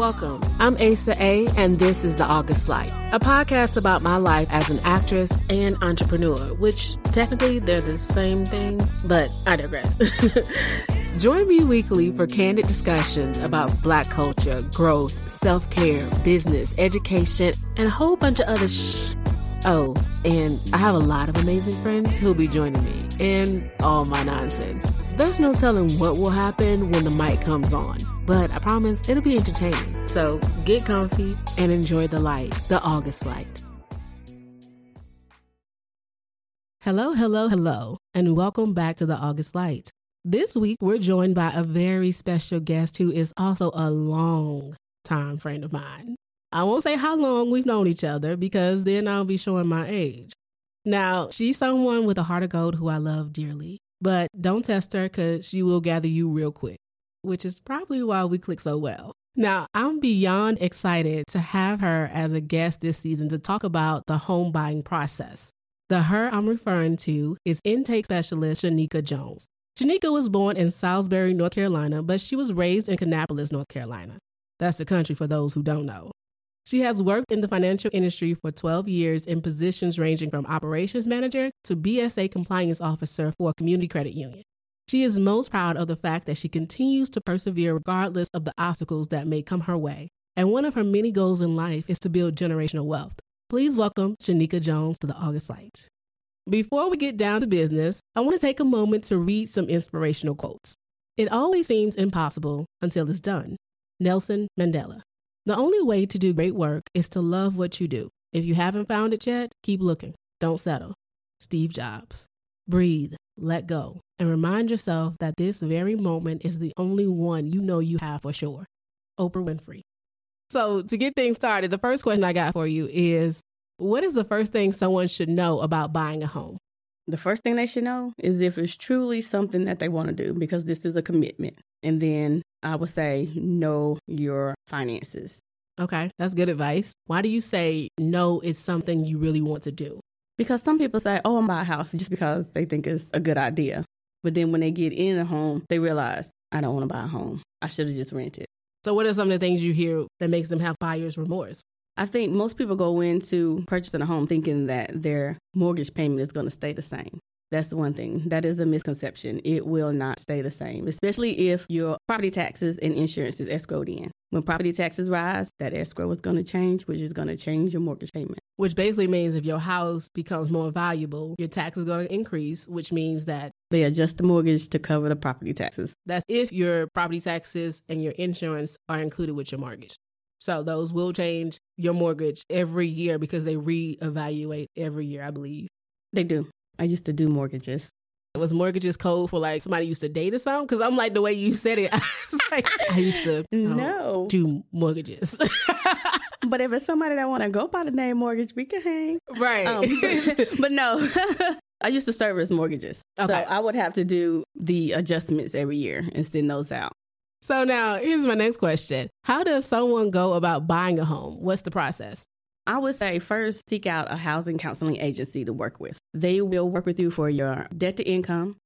Welcome. I'm Asa A, and this is The August Light, a podcast about my life as an actress and entrepreneur, which technically they're the same thing, but I digress. Join me weekly for candid discussions about Black culture, growth, self care, business, education, and a whole bunch of other shh. Oh, and I have a lot of amazing friends who'll be joining me in all my nonsense. There's no telling what will happen when the mic comes on, but I promise it'll be entertaining. So get comfy and enjoy the light, the August light. Hello, hello, hello, and welcome back to the August Light. This week, we're joined by a very special guest who is also a long time friend of mine. I won't say how long we've known each other because then I'll be showing my age. Now, she's someone with a heart of gold who I love dearly, but don't test her because she will gather you real quick, which is probably why we click so well. Now, I'm beyond excited to have her as a guest this season to talk about the home buying process. The her I'm referring to is intake specialist Shaneeka Jones. Shaneeka was born in Salisbury, North Carolina, but she was raised in Kannapolis, North Carolina. That's the country for those who don't know. She has worked in the financial industry for 12 years in positions ranging from operations manager to BSA compliance officer for a community credit union. She is most proud of the fact that she continues to persevere regardless of the obstacles that may come her way. And one of her many goals in life is to build generational wealth. Please welcome Shaneeka Jones to the August Light. Before we get down to business, I want to take a moment to read some inspirational quotes. It always seems impossible until it's done. Nelson Mandela. The only way to do great work is to love what you do. If you haven't found it yet, keep looking. Don't settle. Steve Jobs. Breathe, let go, and remind yourself that this very moment is the only one you know you have for sure. Oprah Winfrey. So, to get things started, the first question I got for you is what is the first thing someone should know about buying a home? The first thing they should know is if it's truly something that they want to do, because this is a commitment. And then I would say, know your finances. Okay, that's good advice. Why do you say no is something you really want to do? Because some people say, oh, I'm buy a house just because they think it's a good idea. But then when they get in a home, they realize, I don't want to buy a home. I should have just rented. So, what are some of the things you hear that makes them have buyer's remorse? I think most people go into purchasing a home thinking that their mortgage payment is going to stay the same. That's the one thing. That is a misconception. It will not stay the same, especially if your property taxes and insurance is escrowed in. When property taxes rise, that escrow is going to change, which is going to change your mortgage payment. Which basically means if your house becomes more valuable, your tax is going to increase, which means that they adjust the mortgage to cover the property taxes. That's if your property taxes and your insurance are included with your mortgage. So those will change your mortgage every year because they reevaluate every year, I believe. They do. I used to do mortgages. It Was mortgages code for like somebody used to date or something? Because I'm like the way you said it. I, like, I used to um, no do mortgages. but if it's somebody that want to go by the name mortgage, we can hang. Right. Um, but no, I used to service mortgages. Okay. So I would have to do the adjustments every year and send those out. So now here's my next question. How does someone go about buying a home? What's the process? I would say first seek out a housing counseling agency to work with. They will work with you for your debt to income.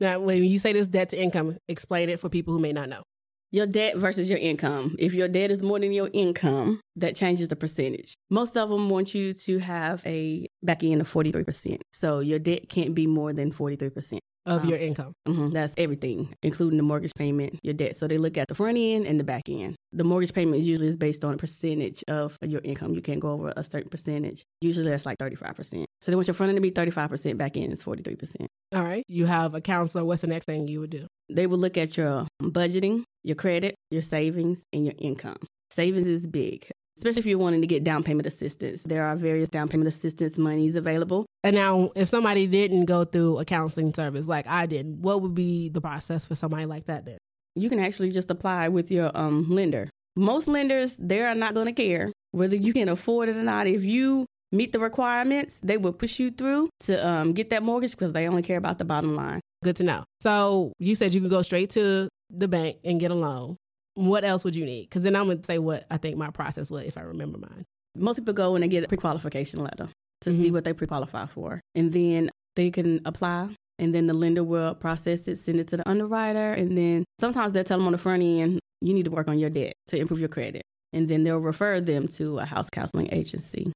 Now, when you say this debt to income, explain it for people who may not know. Your debt versus your income. If your debt is more than your income, that changes the percentage. Most of them want you to have a back end of 43%. So your debt can't be more than 43% of um, your income. Mm-hmm, that's everything, including the mortgage payment, your debt. So they look at the front end and the back end. The mortgage payment is usually is based on a percentage of your income. You can't go over a certain percentage. Usually that's like 35%. So they want your front end to be 35%, back end is 43%. All right. You have a counselor. What's the next thing you would do? They would look at your budgeting, your credit, your savings, and your income. Savings is big especially if you're wanting to get down payment assistance. There are various down payment assistance monies available. And now, if somebody didn't go through a counseling service like I did, what would be the process for somebody like that then? You can actually just apply with your um, lender. Most lenders, they are not going to care whether you can afford it or not. If you meet the requirements, they will push you through to um, get that mortgage because they only care about the bottom line. Good to know. So you said you can go straight to the bank and get a loan what else would you need? Because then I'm going to say what I think my process was if I remember mine. Most people go and they get a pre-qualification letter to mm-hmm. see what they pre-qualify for. And then they can apply and then the lender will process it, send it to the underwriter. And then sometimes they'll tell them on the front end, you need to work on your debt to improve your credit. and then they'll refer them to a house counseling agency.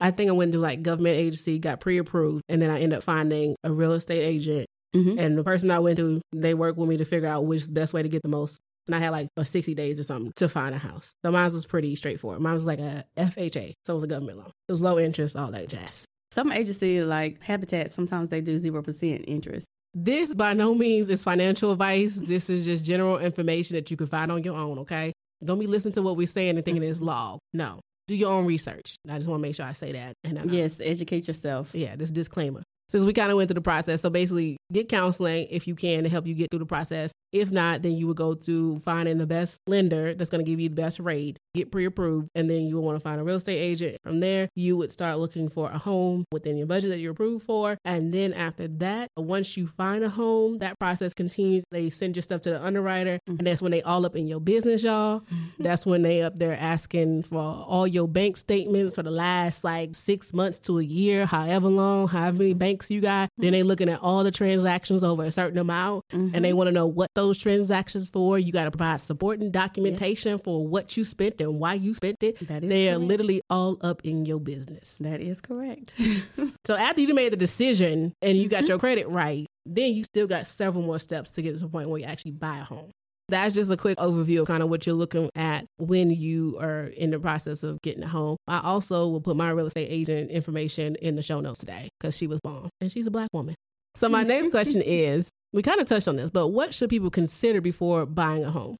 I think I went to like government agency, got pre approved, and then I ended up finding a real estate agent. Mm-hmm. And the person I went to, they worked with me to figure out which is the best way to get the most. And I had like a 60 days or something to find a house. So mine was pretty straightforward. Mine was like a FHA, so it was a government loan. It was low interest, all that jazz. Some agency like Habitat, sometimes they do 0% interest. This by no means is financial advice. This is just general information that you can find on your own, okay? Don't be listening to what we're saying and thinking it's law. No. Do your own research. I just want to make sure I say that. And I Yes, educate yourself. yeah, this disclaimer. Since we kind of went through the process, so basically, get counseling if you can to help you get through the process. If not, then you would go to finding the best lender that's going to give you the best rate, get pre approved, and then you will want to find a real estate agent. From there, you would start looking for a home within your budget that you're approved for. And then after that, once you find a home, that process continues. They send your stuff to the underwriter, mm. and that's when they all up in your business, y'all. That's when they up there asking for all your bank statements for the last like six months to a year, however long, however many banks you got. Then mm-hmm. they looking at all the transactions over a certain amount, and they mm-hmm. want to know what those transactions for. You got to provide supporting documentation for what you spent and why you spent it. That is they are literally all up in your business. That is correct. So after you made the decision and you got mm-hmm. your credit right, then you still got several more steps to get to the point where you actually buy a home. That's just a quick overview of kind of what you're looking at when you are in the process of getting a home. I also will put my real estate agent information in the show notes today because she was bomb and she's a black woman. So my next question is, we kind of touched on this, but what should people consider before buying a home?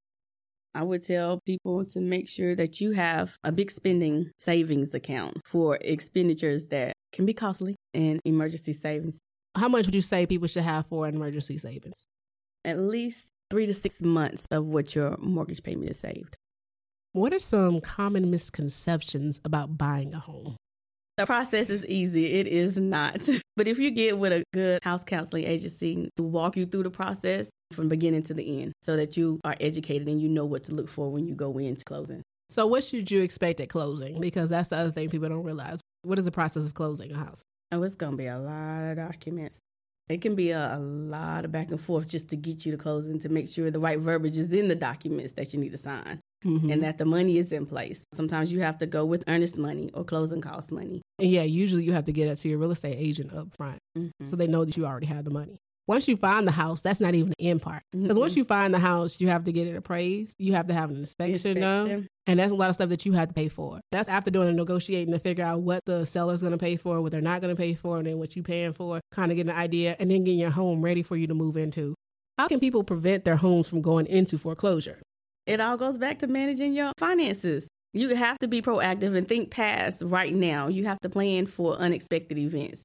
I would tell people to make sure that you have a big spending savings account for expenditures that can be costly and emergency savings. How much would you say people should have for an emergency savings? At least three to six months of what your mortgage payment is saved. What are some common misconceptions about buying a home? The process is easy. It is not. But if you get with a good house counseling agency to walk you through the process from beginning to the end so that you are educated and you know what to look for when you go into closing. So, what should you expect at closing? Because that's the other thing people don't realize. What is the process of closing a house? Oh, it's going to be a lot of documents. It can be a, a lot of back and forth just to get you to closing to make sure the right verbiage is in the documents that you need to sign Mhm. and that the money is in place. Sometimes you have to go with earnest money or closing cost money. And yeah, usually you have to get it to your real estate agent up front Mhm. so they know that you already have the money. Once you find the house, that's not even the end part. Because once you find the house, you have to get it appraised. You have to have an inspection, done, Inspection. and that's a lot of stuff that you have to pay for. That's after doing a negotiating to figure out what the seller's going to pay for, what they're not going to pay for, and then what you're paying for. Kind of getting an idea, and then getting your home ready for you to move into. How can people prevent their homes from going into foreclosure? It all goes back to managing your finances. You have to be proactive and think past right now. You have to plan for unexpected events.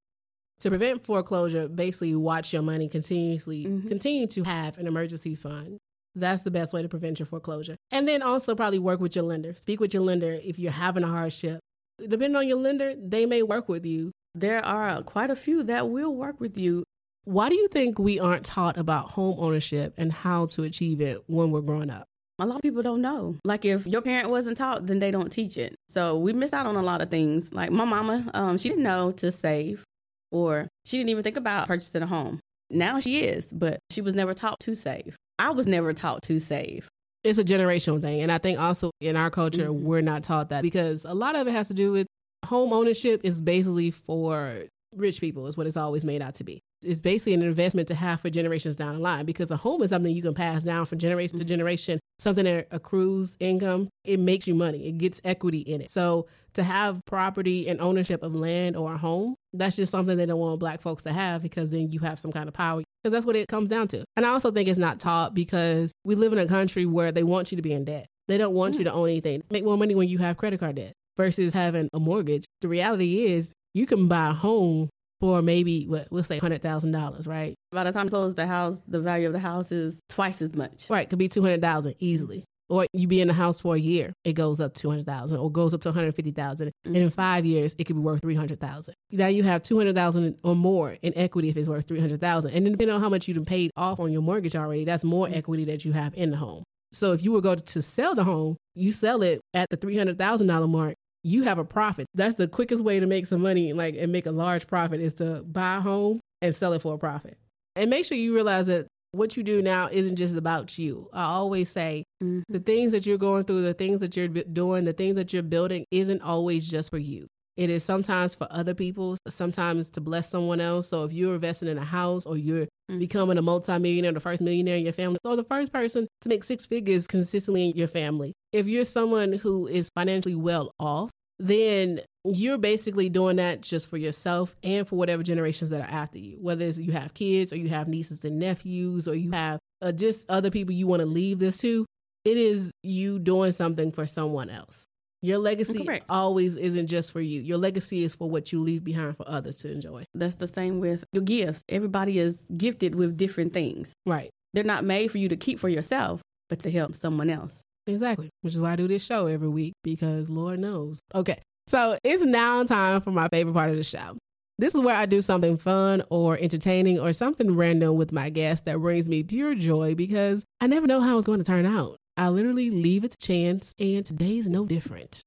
To prevent foreclosure, basically watch your money continuously, Mhm. continue to have an emergency fund. That's the best way to prevent your foreclosure. And then also probably work with your lender. Speak with your lender if you're having a hardship. Depending on your lender, they may work with you. There are quite a few that will work with you. Why do you think we aren't taught about home ownership and how to achieve it when we're growing up? A lot of people don't know. Like if your parent wasn't taught, then they don't teach it. So we miss out on a lot of things. Like my mama, um, she didn't know to save, or she didn't even think about purchasing a home. Now she is, but she was never taught to save. I was never taught to save. It's a generational thing. And I think also in our culture, Mhm. we're not taught that because a lot of it has to do with home ownership is basically for rich people, is what it's always made out to be. It's basically an investment to have for generations down the line because a home is something you can pass down from generation to mm-hmm. generation, something that accrues income. It makes you money, it gets equity in it. So to have property and ownership of land or a home, that's just something they don't want black folks to have because then you have some kind of power. Because that's what it comes down to. And I also think it's not taught because we live in a country where they want you to be in debt. They don't want you to own anything. Make more money when you have credit card debt versus having a mortgage. The reality is you can buy a home for maybe what we'll say hundred thousand dollars, right? By the time you close the house, the value of the house is twice as much. Right, could be two hundred thousand easily. Or you be in the house for a year, it goes up two hundred thousand, or goes up to one hundred fifty thousand. And in mm-hmm. five years, it could be worth three hundred thousand. Now you have two hundred thousand or more in equity if it's worth three hundred thousand. And then depending on how much you've paid off on your mortgage already, that's more mm-hmm. equity that you have in the home. So if you were going to sell the home, you sell it at the three hundred thousand dollar mark. You have a profit. That's the quickest way to make some money, like and make a large profit, is to buy a home and sell it for a profit. And make sure you realize that what you do now isn't just about you. I always say Mhm. the things that you're going through, the things that you're doing, the things that you're building isn't always just for you. It is sometimes for other people, sometimes to bless someone else. So if you're investing in a house or you're Mhm. becoming a multimillionaire, the first millionaire in your family, or the first person to make six figures consistently in your family, if you're someone who is financially well off, then you're basically doing that just for yourself and for whatever generations that are after you. Whether it's you have kids or you have nieces and nephews or you have uh, just other people you want to leave this to, it is you doing something for someone else. Your legacy Correct. always isn't just for you. Your legacy is for what you leave behind for others to enjoy. That's the same with your gifts. Everybody is gifted with different things. Right. They're not made for you to keep for yourself, but to help someone else. Exactly. Which is why I do this show every week because Lord knows. Okay. So it's now time for my favorite part of the show. This is where I do something fun or entertaining or something random with my guests that brings me pure joy because I never know how it's going to turn out. I literally leave it to chance, and today's no different.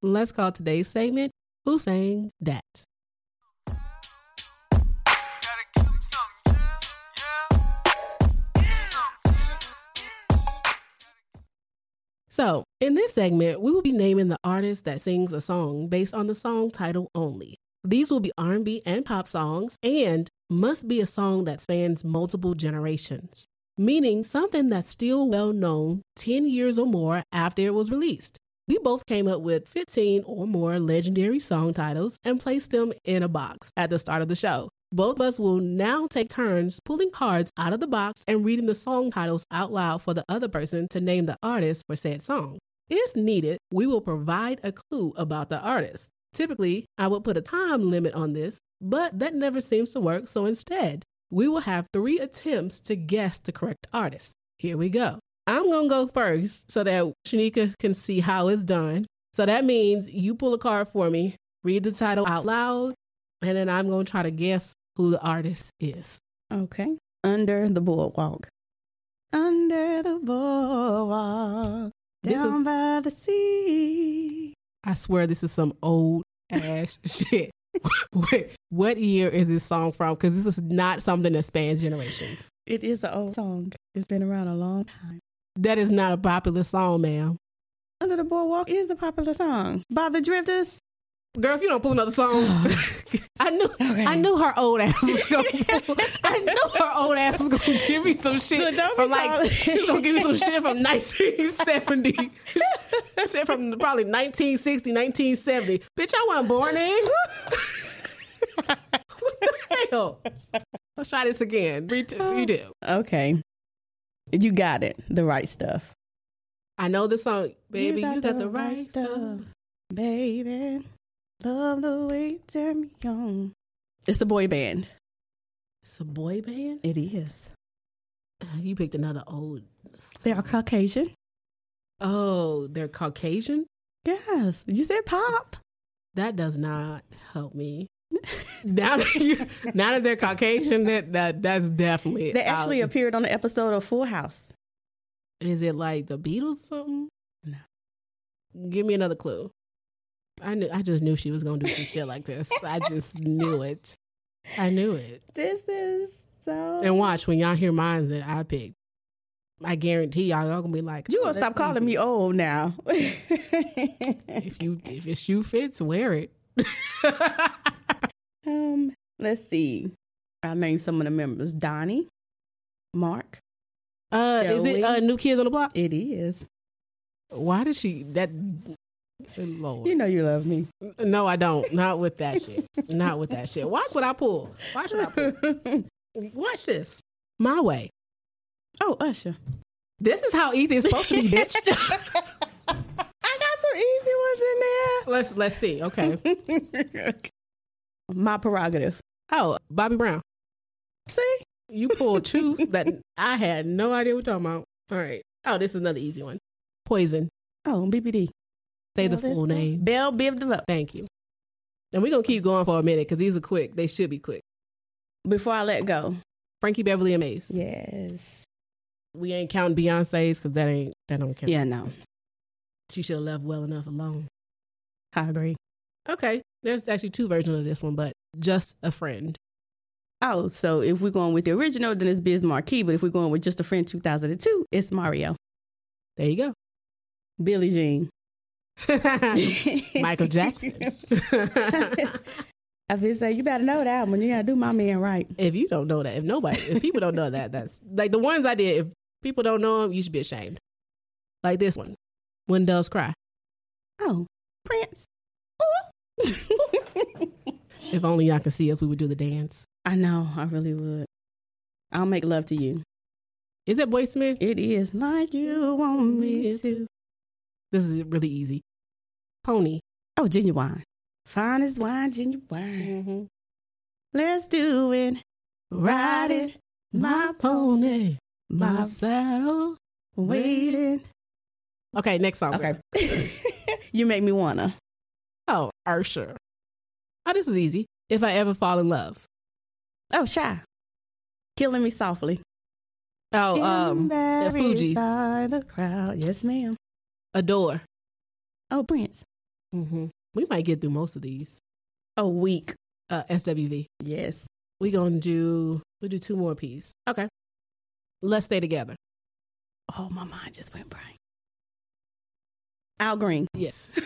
Let's call today's segment Who Sang That? So, in this segment, we will be naming the artist that sings a song based on the song title only. These will be R&B and pop songs and must be a song that spans multiple generations, meaning something that's still well known 10 years or more after it was released. We both came up with 15 or more legendary song titles and placed them in a box at the start of the show. Both of us will now take turns pulling cards out of the box and reading the song titles out loud for the other person to name the artist for said song. If needed, we will provide a clue about the artist. Typically, I would put a time limit on this, but that never seems to work, so instead, we will have three attempts to guess the correct artist. Here we go. I'm going to go first so that Shaneeka can see how it's done. So that means you pull a card for me, read the title out loud, and then I'm going to try to guess who the artist is. Okay. Under the boardwalk. Under the boardwalk. Down is- by the sea. I swear this is some old ass shit. Wait, what year is this song from? Because this is not something that spans generations. It is an old song. It's been around a long time. That is not a popular song, ma'am. Under the boardwalk is a popular song by the Drifters. Girl, if you don't pull another song, I knew Okay. I knew her old ass was gonna pull, I knew her old ass was gonna give me some shit So from like calling- she's gonna give me some shit from 1970, shit from probably 1960, 1970. Bitch, I wasn't born then. what the hell? Let's try this again. Read you do. Okay. You got it. The right stuff. I know the song, baby. You got, the, right stuff. Baby. Love the way you turn me on. It's a boy band. It's a boy band. It is. Uh, you picked another old. They are Caucasian. Oh, they're Caucasian. Yes. You said pop. That does not help me. now, that you, now that they're Caucasian, that, that that's definitely. They actually out. appeared on the episode of Full House. Is it like the Beatles or something? No. Give me another clue. I knew. I just knew she was gonna do some shit like this. I just knew it. I knew it. This is so. And watch when y'all hear mine that I picked. I guarantee y'all, y'all gonna be like, you "Oh, gonna stop calling easy." me old now? If you if your shoe fits, wear it. um, let's see. I named some of the members: Donnie, Mark. Uh, is it uh, New Kids on the Block? It is. Why did she that? Good Lord. You know you love me. No, I don't. Not with that shit. Not with that shit. Watch what I pull. Watch what I pull. Watch this. My way. oh, Usher. This is how easy it's supposed to be, bitch. I got some easy ones in there. let's let's see. Okay. easy ones in there. My prerogative. Oh, Bobby Brown. See? You pulled two that I had no idea what you're talking about. All right. Oh, this is another easy one. Poison. Oh, BBD. Say the full name. Bell Biv DeVoe. Thank you. And we're gonna keep going for a minute because these are quick. They should be quick. Before I let go. Frankie Beverly and Maze. Yes. We ain't counting Beyonce's because that ain't that don't count. Yeah, no. She should have left well enough alone. I agree. Okay. There's actually two versions of this one, but just a friend. Oh, so if we're going with the original, then it's Biz Markie. But if we're going with just a friend 2002, it's Mario. There you go. Billie Jean. Michael Jackson. I feel say you better know that one. You gotta do my man right. if you don't know that, if nobody, if people don't know that, that's like the ones I did. If people don't know them, you should be ashamed. Like this one, When Doves Cry. Oh, Prince. If only y'all could see us, we would do the dance. I know, I really would. I'll make love to you. Is that Boy Smith? It is like you want me to. This is really easy. Pony. Oh, Ginuwine. Finest wine, genuine. Mm-hmm. Let's do it. Ride it. My pony. my saddle. waiting. Okay, next song. Okay. you make me wanna. Oh, Usher. Oh, this is easy. If I ever fall in love. Oh, Shai. Killing me softly. Oh, um, the Fugees. by the crowd. Yes, ma'am. Adore. Oh, Prince. Mm-hmm. We might get through most of these. A week. Uh, SWV. Yes. We gonna do. We do two more pieces. Okay. Let's stay together. Oh, my mind just went blank. Al Green. Yes.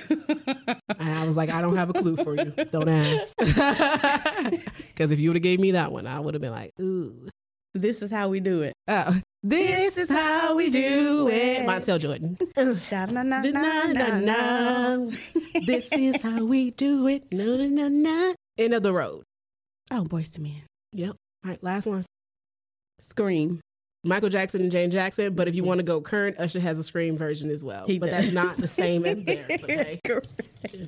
And I was like, I don't have a clue for you. Don't ask. Because if you would have gave me that one, I would have been like, ooh. This is how we do it. Oh, this is how we do it. Montel Jordan. This is how we do it. No, no, no. End of the road. Oh, Boyz II Men. Yep. All right, last one. Scream. Michael Jackson and Jane Jackson. But if you want to go current, Usher has a scream version as well. He but does. that's not the same as theirs. Okay.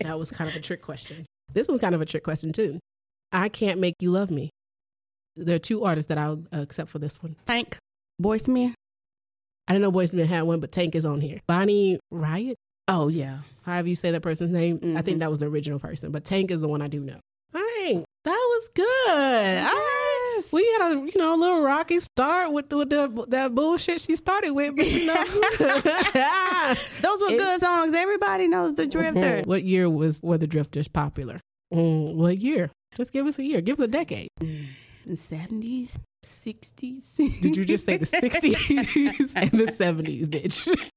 That was kind of a trick question. This one's kind of a trick question too. I can't make you love me. There are two artists that I'll uh, accept for this one. Tank. Boyz II Men. I didn't know Boyz II Men had one, but Tank is on here. Bonnie Raitt, Oh, yeah. however you say that person's name. I Mhm. think that was the original person, but Tank is the one I do know. All right, that was good. All right, we had a you know a little rocky start with with the, that bullshit she started with, but you know. Those were It- good songs. Everybody knows the Drifter. what year was were the Drifters popular? Mm, what year? Just give us a year. Give us a decade. The 70s, 60s. Did you just say the 60s and the 70s, bitch?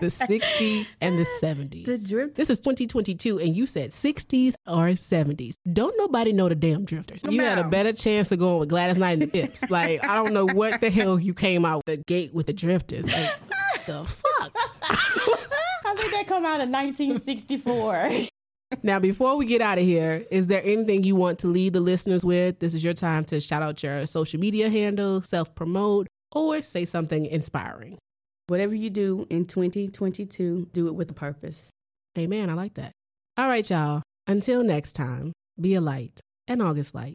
The 60s and the 70s. The Drift- This is 2022, and you said 60s or 70s. Don't nobody know the damn drifters. You had a better chance of going with Gladys Knight and the Pips. Like, I don't know what the hell you came out the gate with the drifters. Like, what the fuck? I think that come out in 1964. Now, before we get out of here, is there anything you want to leave the listeners with? This is your time to shout out your social media handle, self promote, or say something inspiring. Whatever you do in 2022, do it with a purpose. Amen. I like that. All right, y'all. Until next time, be a light, an August light.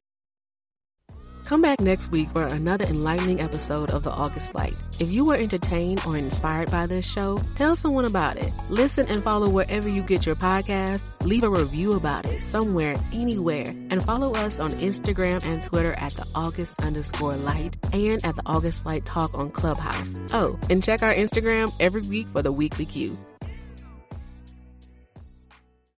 Come back next week for another enlightening episode of The August Light. If you were entertained or inspired by this show, tell someone about it. Listen and follow wherever you get your podcast. Leave a review about it somewhere, anywhere. And follow us on Instagram and Twitter at The August underscore light and at The August Light Talk on Clubhouse. Oh, and check our Instagram every week for the weekly cue.